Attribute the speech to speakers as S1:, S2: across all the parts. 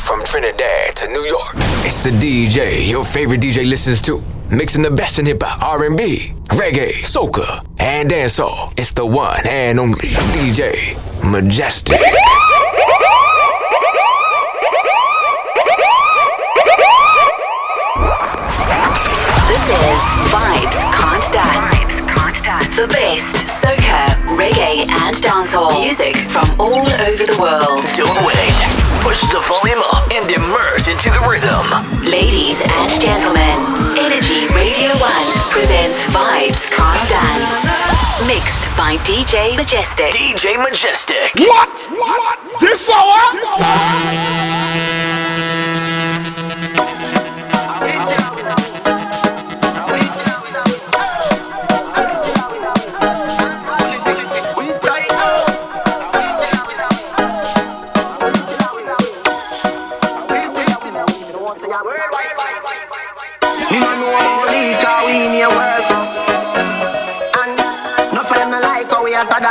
S1: From Trinidad to New York, it's the DJ your favorite DJ listens to, mixing the best in hip hop, R&B, reggae, soca, and dancehall. It's the one and only DJ Majestic.
S2: This is Vibes Constant. Vibes Constant. The bass reggae and dancehall music from all over the world.
S3: Don't wait. Push the volume up and immerse into the rhythm.
S2: Ladies and gentlemen, Energy Radio 1 presents Vibes Constant. Mixed by DJ Majestic.
S3: DJ Majestic.
S4: What? What? This hour?
S5: This hour?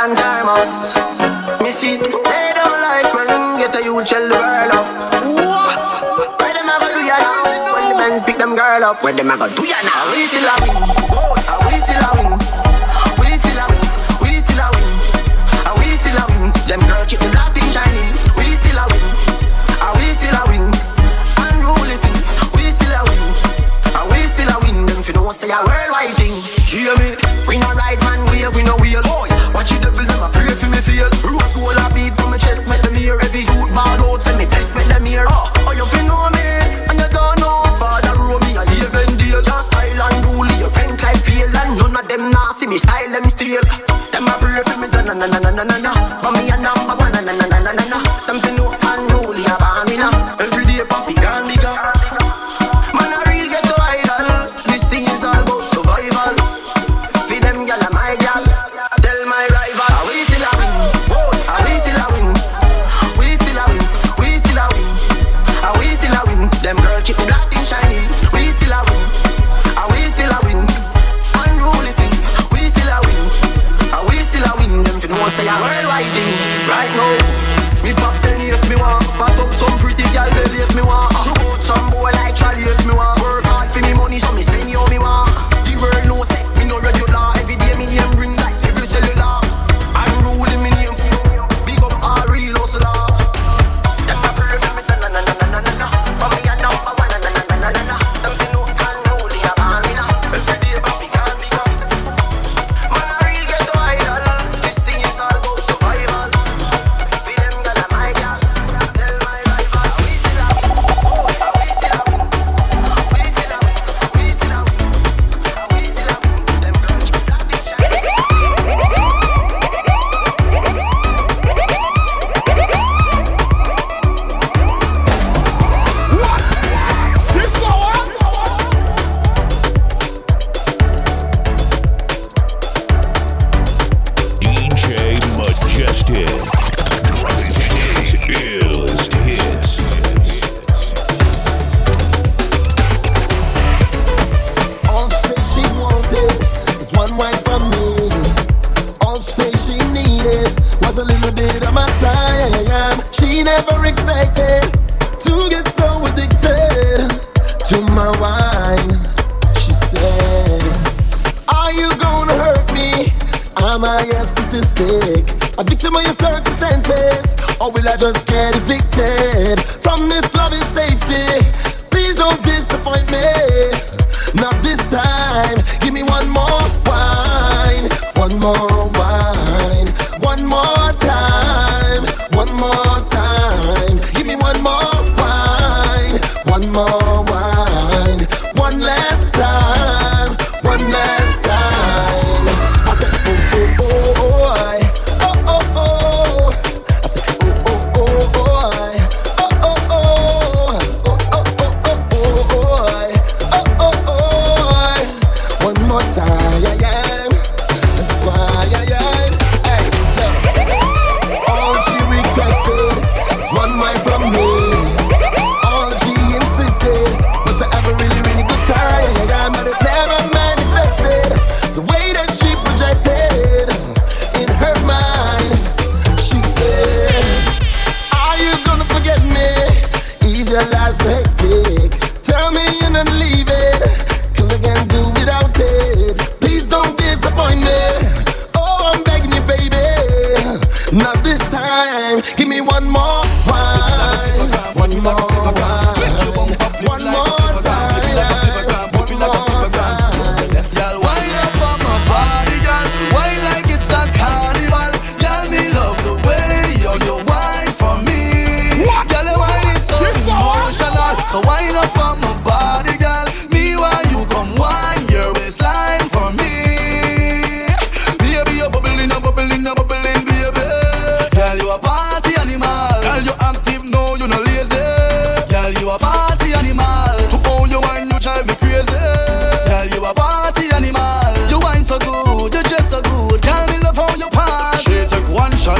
S5: and climb us. Me see, they don't like when get a huge shell the up. Where them a go do ya now? When the men pick them girl up, where them a go do ya now? Are we still a? Are we still a na na na na na na. Mommy a number one na na na na na na. Them
S6: say no senses? Or will I just get evicted from this love and safety? Please don't disappoint me. Not this time. Give me one more wine, one more wine, one more time, one more time. Give me one more wine, one more wine, one last time, one last.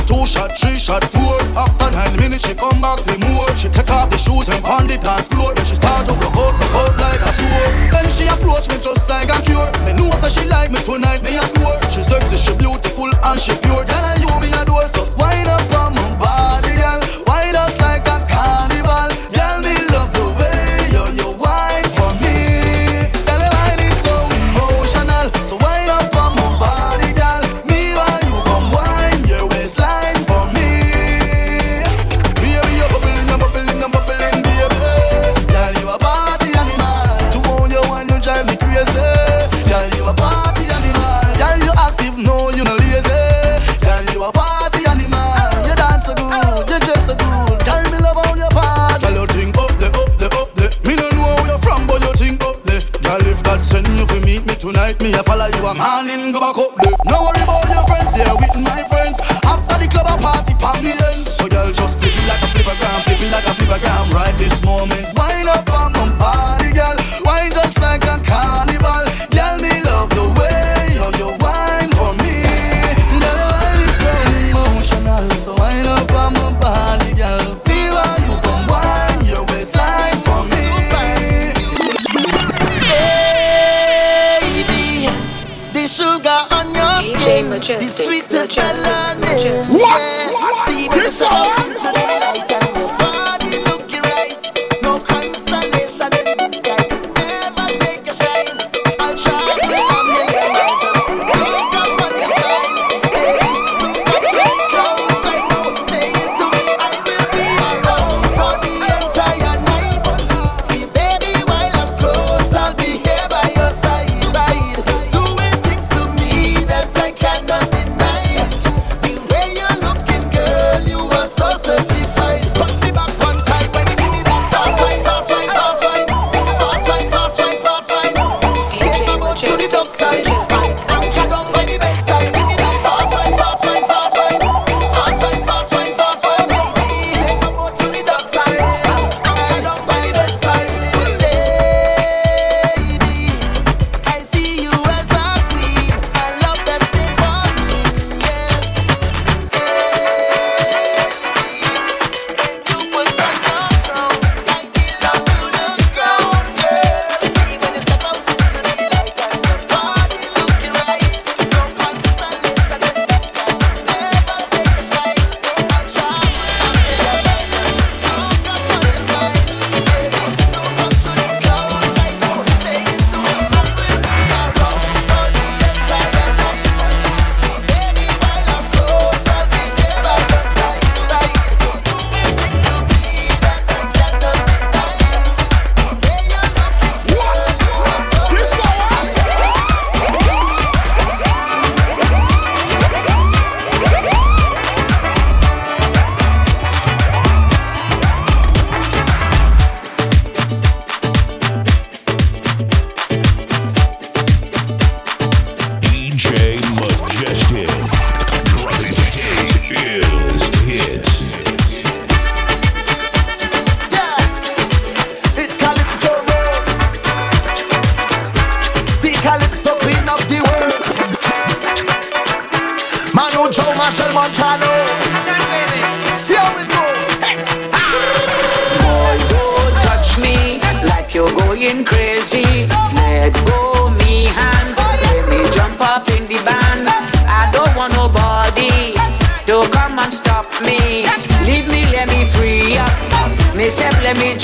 S7: Two shot, three shot, four. After nine minutes, she come back for more. She take off the shoes and on the dance floor. Then she start to go out, go out like a sword. Then she approach me just like a cure. Me know that she like me tonight, me a swore. She sexy, she beautiful and she pure. Then
S8: Don't come and stop me. Leave me, let me free up. Me
S9: let me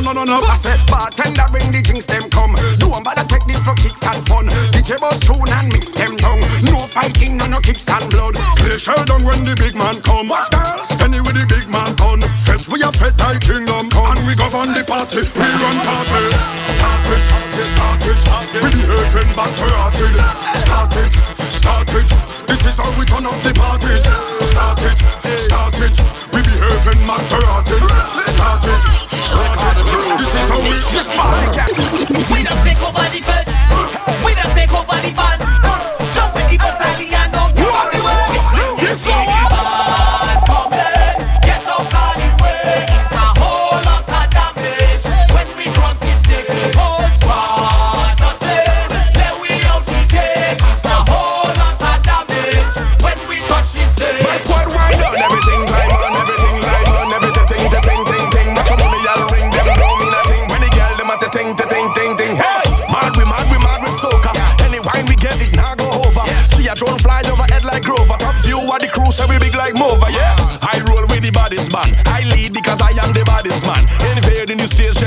S10: no, no, no, no.
S11: I said,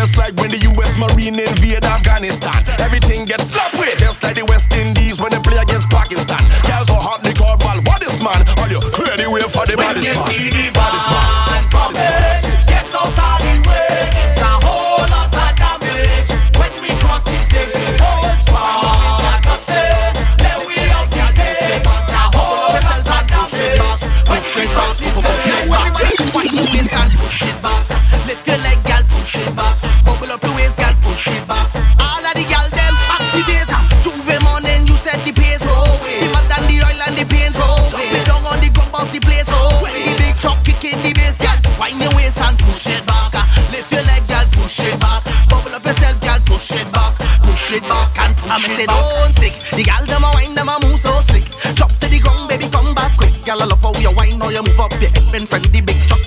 S11: Just like when the US Marine invade Afghanistan. Everything gets slapped with, just like the West Indies when they play against Pakistan. Girls so hot, they call ball, what is man? All you, anywhere for the baddest man.
S12: you move up, you keep friendly big truck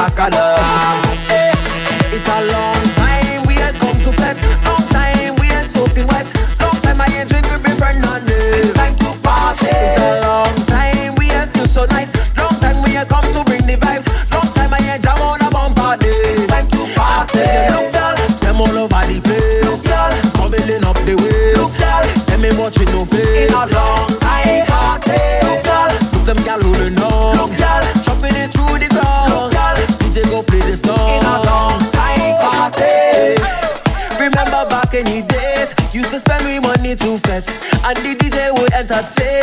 S7: baccalauréat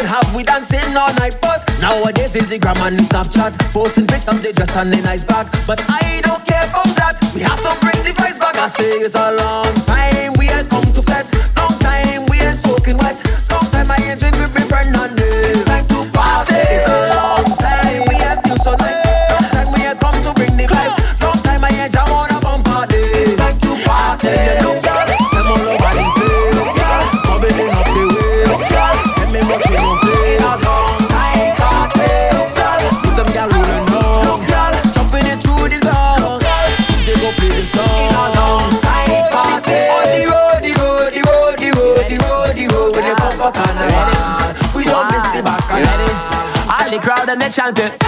S7: have
S5: we dancing all night, but nowadays it's the gram and Snapchat, posting pics of the dress and the nice bag. But I don't care about that. We have to bring the vibes back. I say it's a long time we had come
S13: let chant it.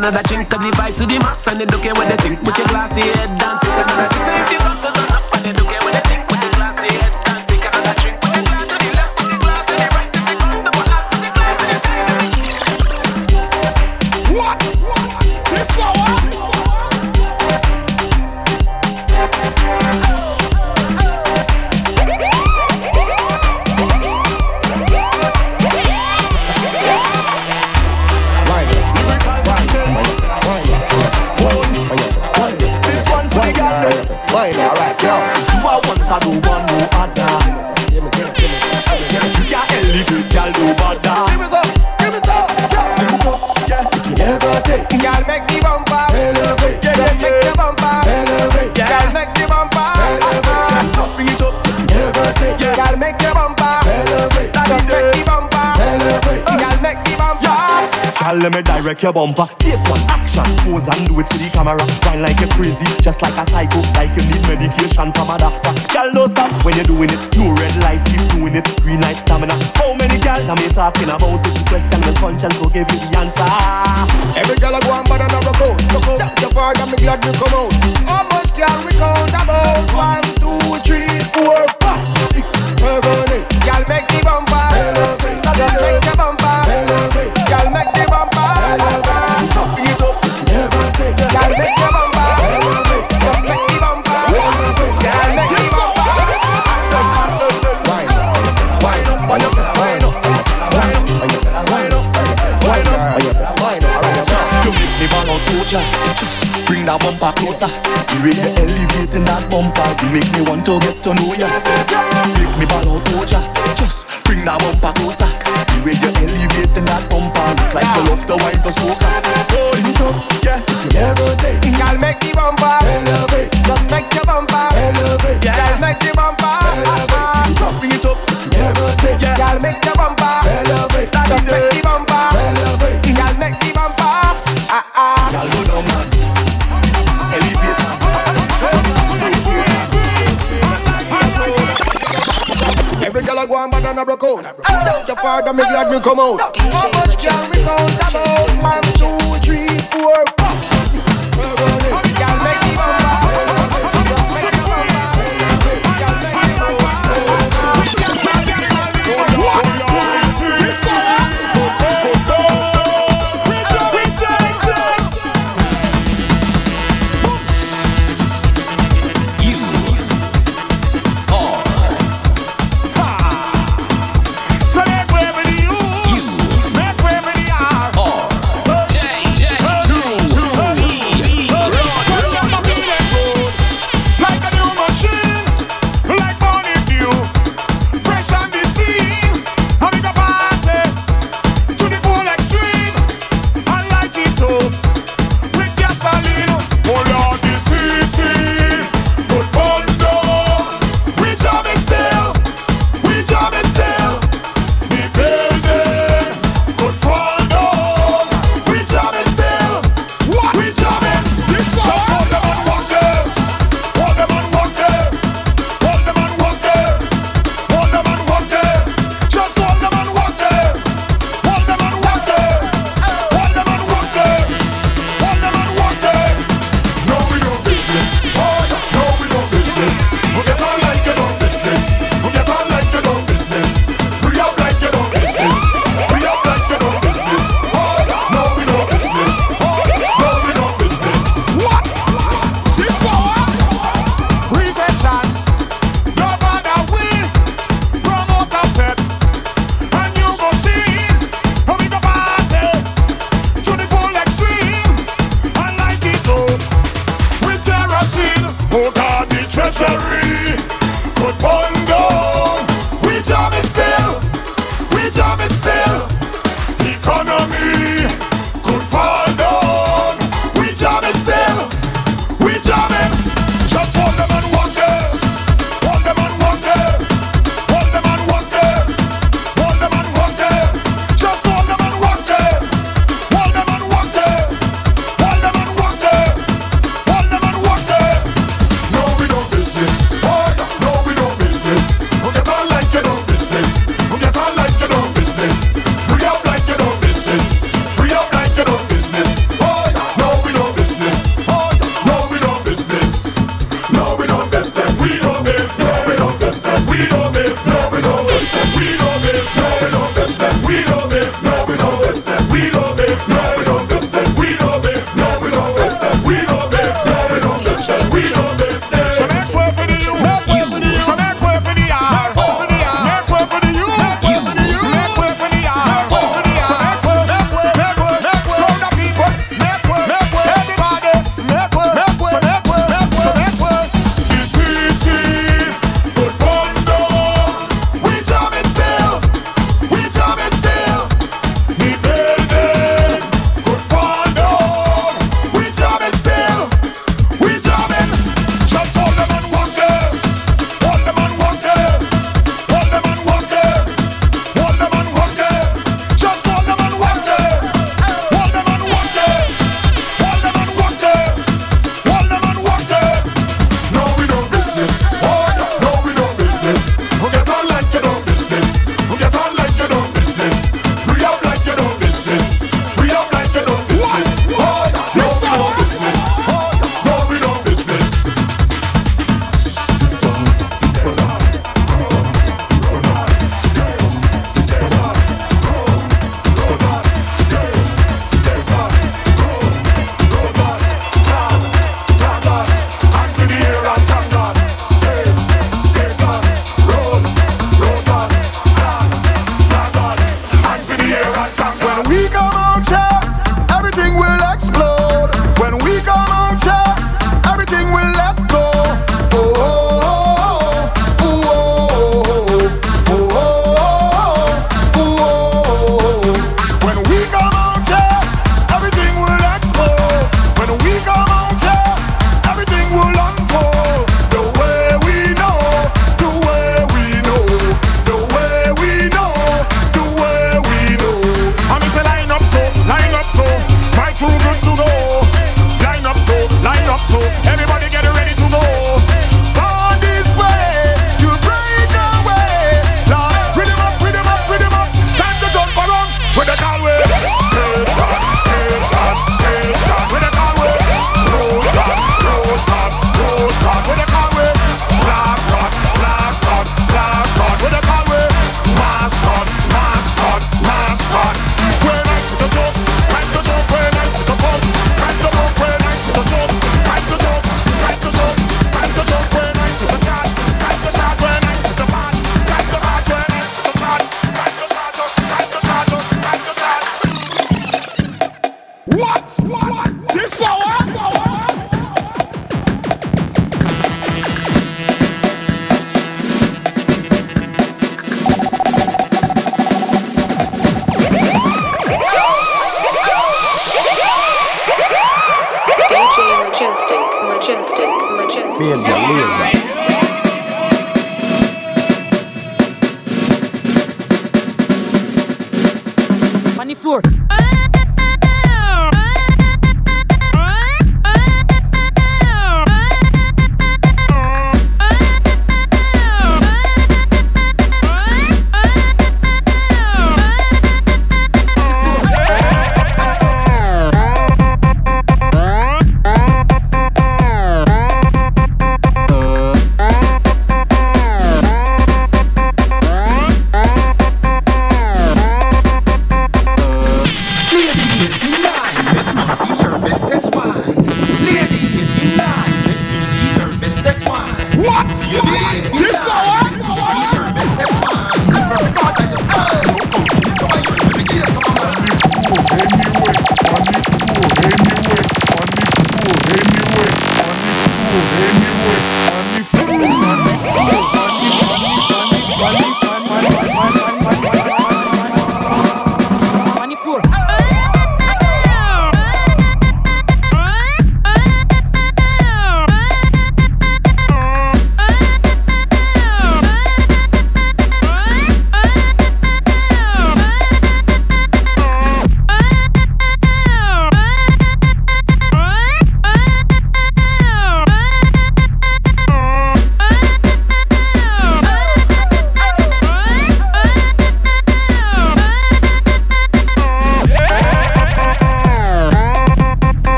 S13: Another drink. Cause the vibes to the max and they care what they think, put your glass to your head
S14: Girl,
S11: let me direct your bumper. Take one action, pose and do it for the camera. Wine like you're crazy, just like a psycho, like you need medication from a doctor. Girl, don't stop when you're doing it. No red light, keep doing it. Green light stamina. How many girl am I talking about? It's a question, the conscience will give you the answer.
S14: Every girl I go on bad and I rock out. Jack your father, me glad you come out. How much can we count about? One, two, three, four, five, six, seven, eight. Girl, make the bumper. Elevate. Just make the bumper. Elevate. Girl, make the
S11: ball out, coach. Just bring that bumper closer. The way you elevating that bumper, you make me want to get to know ya. Make me ball out, coach. Just bring that bumper closer. The way you elevating that bumper, look like you love to wine to soca. Hold it up, yeah.
S14: Never take. Girl, make the bumper elevate. Just make your bumper elevate. Yeah, girl, make the bumper elevate. Bring it up. You never take. Girl, make the bumper elevate. Just make the bumper Every girl I go on bad and I broke out. Thank your father, me glad me come out. How much can we count about? One, two, three, four,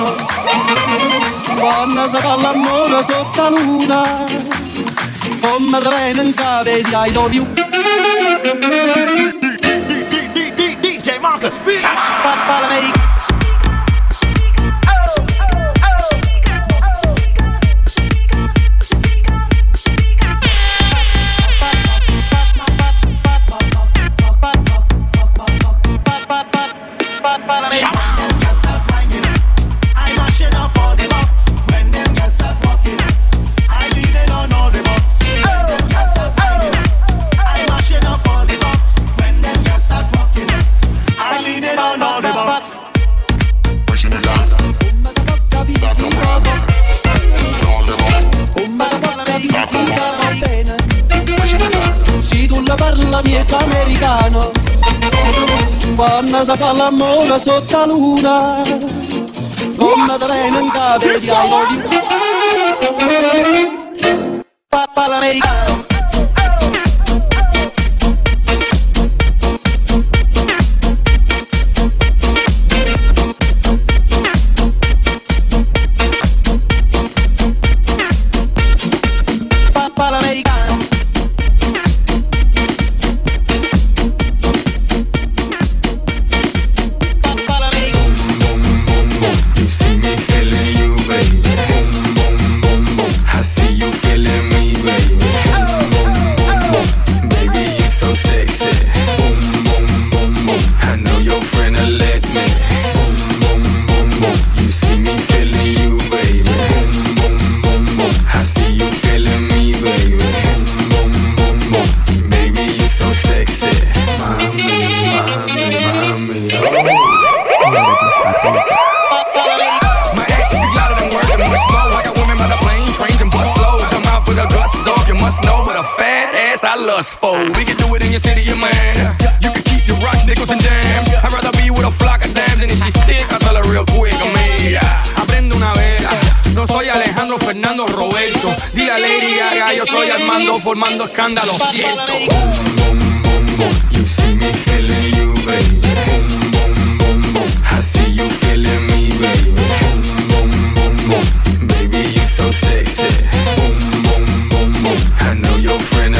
S7: lontano quando si parla amore sotto la luna come treno in cave di I love you.
S12: DJ Marcus
S7: salvezza americano. Quando si fa l'amore sotto la luna come treno in capo di
S15: all'americano guess I
S10: lust for. We can do it in your city, your man. You can keep your rocks, nickels, and jams. I'd rather be with a flock of dams than if she's thick. I tell her real quick, mira. Aprende una vela. No soy Alejandro Fernando Roberto. Dile a Lady Gaga, yo soy Armando, formando escándalo, siento.
S15: You see me feeling you, baby. I see you feeling me, baby. Baby, you so sexy. Boom, boom, boom, boom. I know your friend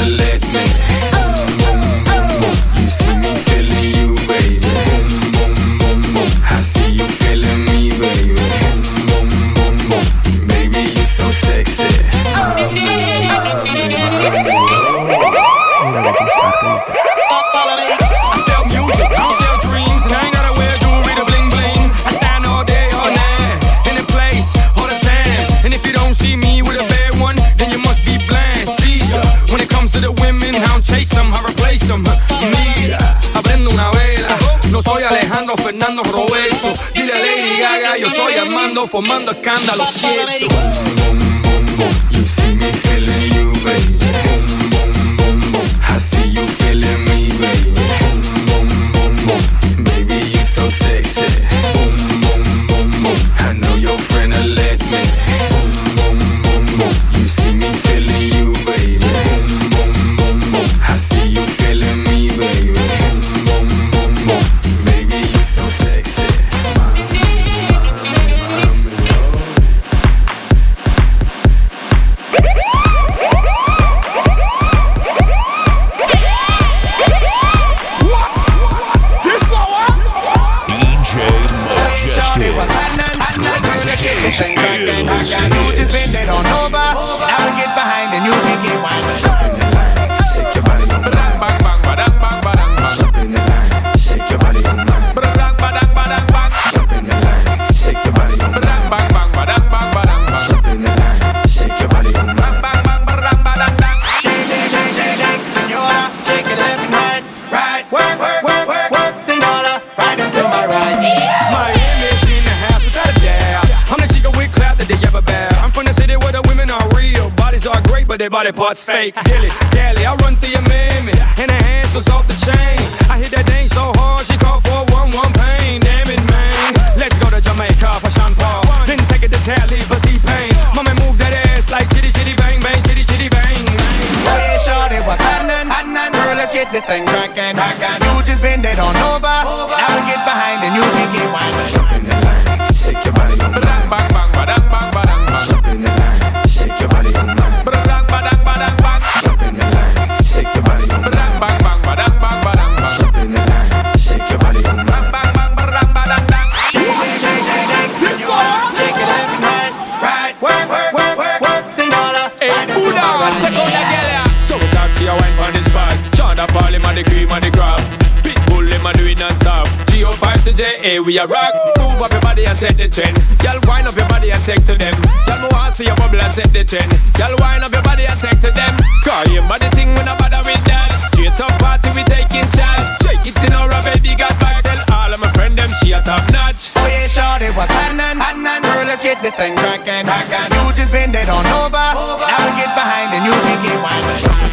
S15: fumando escándalos. Pasa la América. Attention, crack and hot, you.
S16: Depending on
S17: no body parts fake. Dilly, dally, I run through your mammy, and the hands was off the chain. I hit that thing so hard, she called for a one-one pain. Damn it, man. Let's go to Jamaica for Sean Paul. Then take it to Tally for T-Pain. Mommy move that ass like chitty chitty bang bang, chitty chitty bang.
S16: bang. Hey, shorty, what's happening? happening? Girl, let's get this thing crackin'. You just bend it on over, over. and I will get behind and
S17: you can get windin'. DJ, eh, we are rock. Move up your body and set the trend. Girl, wind up your body and take to them. Girl, move on, see your bubble and set the trend. Girl, wind up your body and take to them. Call your body thing, we no bother with that. Straight up party, we taking chance. Shake it in baby, got back. Tell all of my friend them she a top notch.
S16: Oh yeah, sure sure, was Hanan, Hanan. Girl, let's get this thing crackin', crackin'. You just bend it on over, over. and
S18: I will get
S19: behind and you begin whining.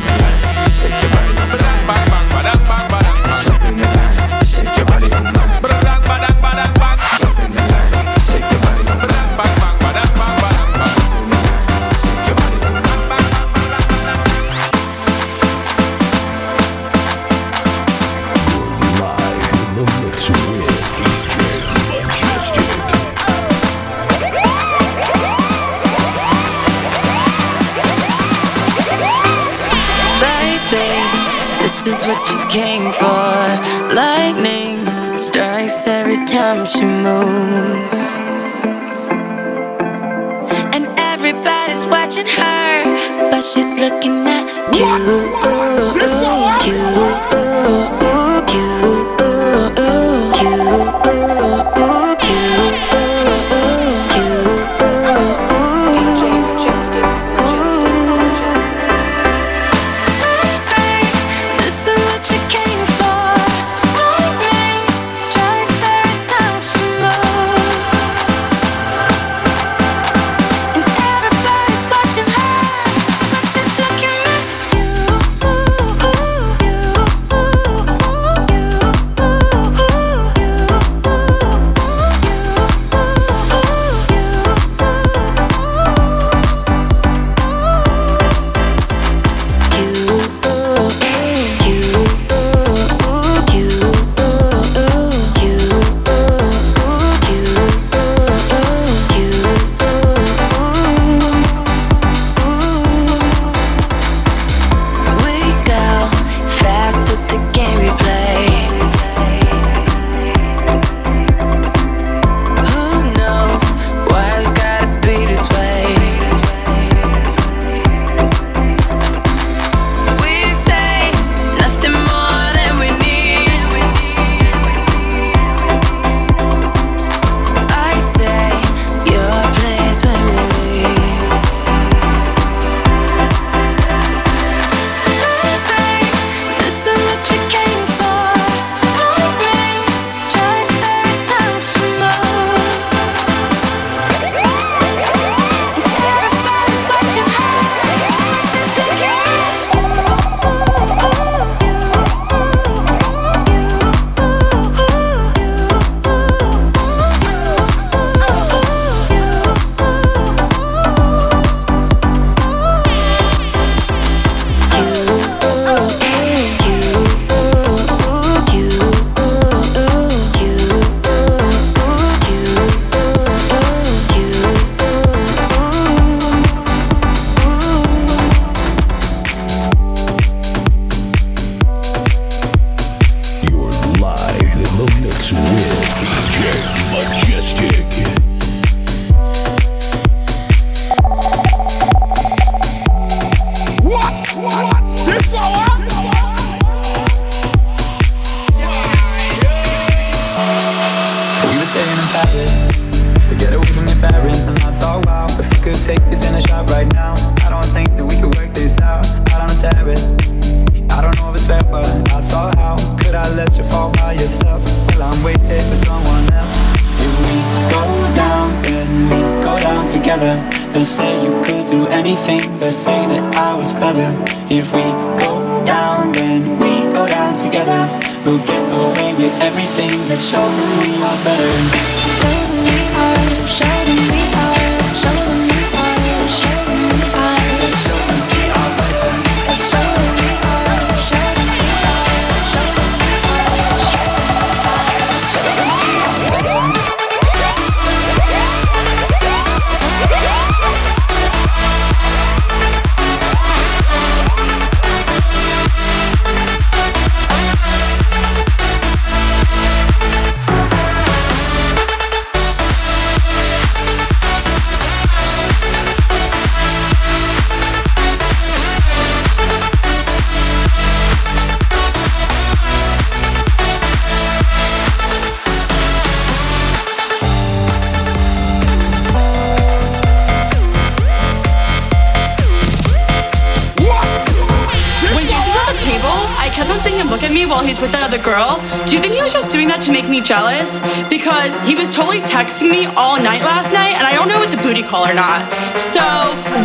S19: Jealous? Because he was totally texting me all night last night, and I don't know if it's a booty call or not. So,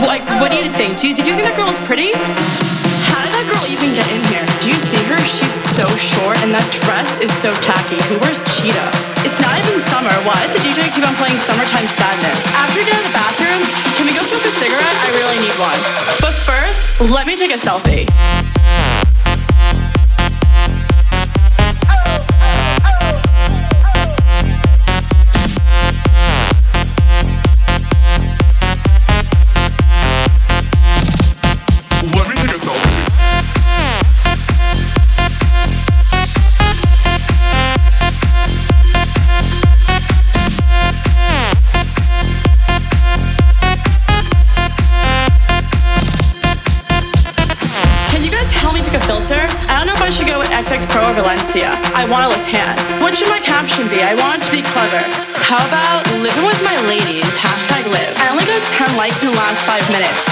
S19: like, what do you think? Do you, did you think that girl was pretty? How did that girl even get in here? Do you see her? She's so short, and that dress is so tacky. Who wears cheetah? It's not even summer. Why does the DJ keep on playing Summertime Sadness? After we of the bathroom, can we go smoke a cigarette? I really need one. But first, let me take a selfie. Only got 10 likes in the last five minutes.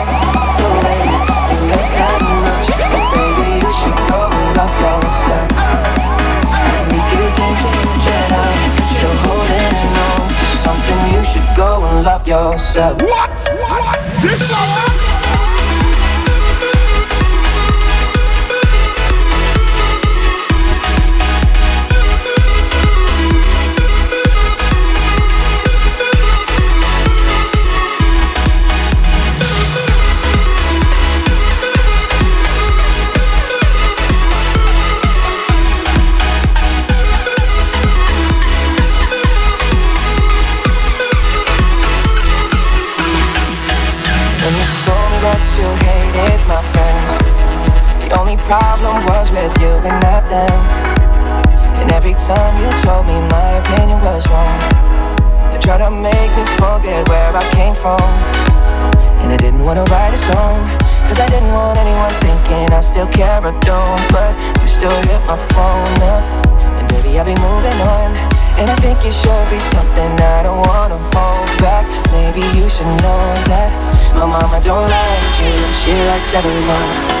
S10: What? What? This
S20: And was with you and not them. And every time you told me my opinion was wrong, you tried to make me forget where I came from. And I didn't wanna write a song, cause I didn't want anyone thinking I still care or don't. But you still hit my phone up, and baby, I'll be moving on. And I think it should be something I don't wanna hold back. Maybe you should know that my mama don't like you, she likes everyone.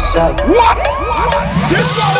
S21: What? This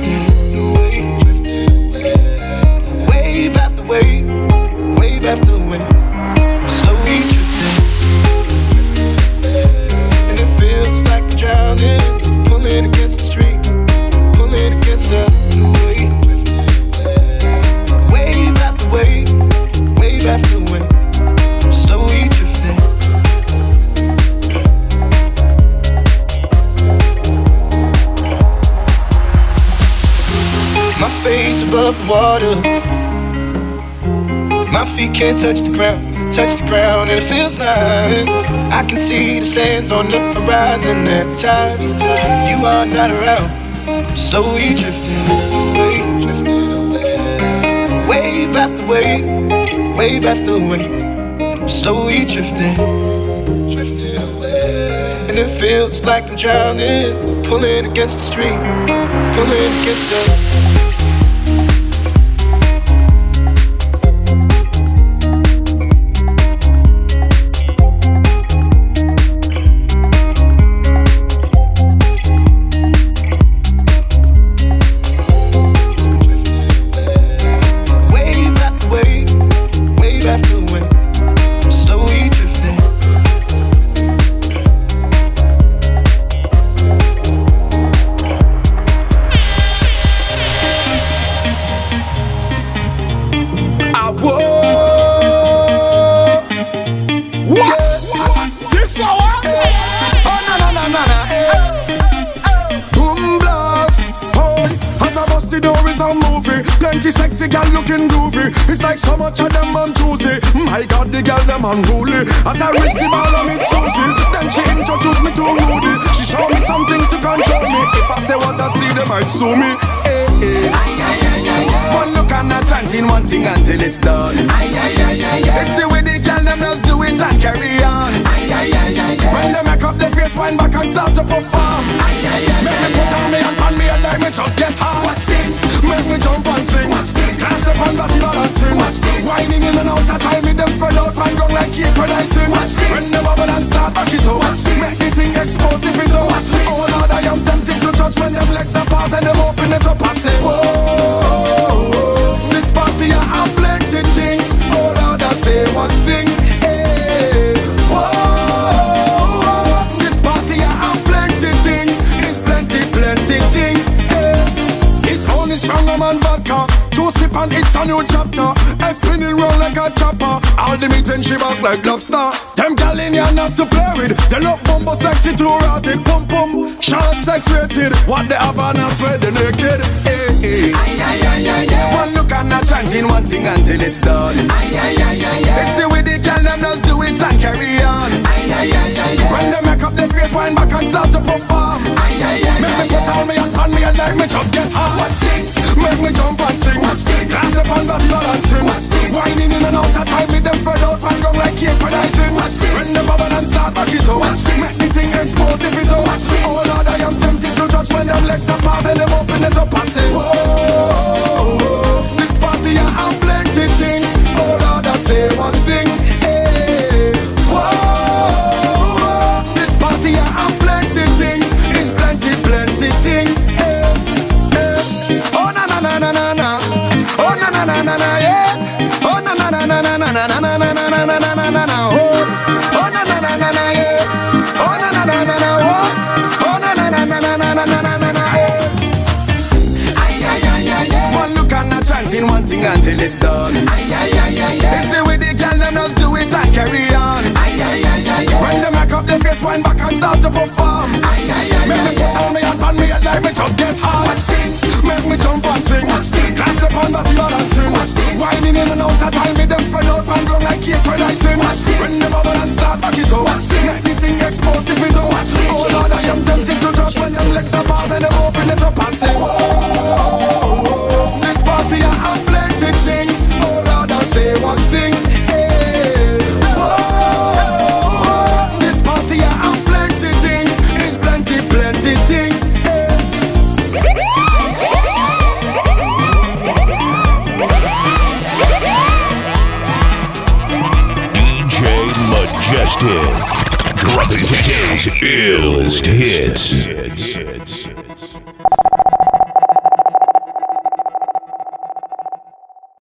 S10: water, my feet can't touch the ground, touch the ground, and it feels like I can see the sands on the horizon every time you are not around. Slowly drifting away, drifting away. Wave after wave, wave after wave. I'm Slowly drifting, drifting away. And it feels like I'm drowning, pulling against the stream, pulling against the.
S21: Thing until it's done. It's the way the gal them just do it and carry on. When they make up their face, wind back and start to perform. Ay ay Make me
S10: put on me and on me and like me just get hot. Watch Make me jump and sing. Watch Glass up and body balancing. Whining in and out of time with them spread out and gong like cake when I sing. When the bubble and start back it up. Make the thing explode if it out. Oh Lord, I am tempted to touch when them legs apart and them open it up and say, Whoa, one thing until it's done. It's the way the girl them just do it and carry on. When they make up their face, wind back and start to perform. Make me put on me and pan me and like me just get hot. Make me jump and sing. Glass the pan body balancing. Whining in and out of time, me them spread out and go like cake when I sing. When the bubble and start back it up. Make the thing explode if it out. Oh Lord, I am tempted to touch when them legs apart and them
S21: hits.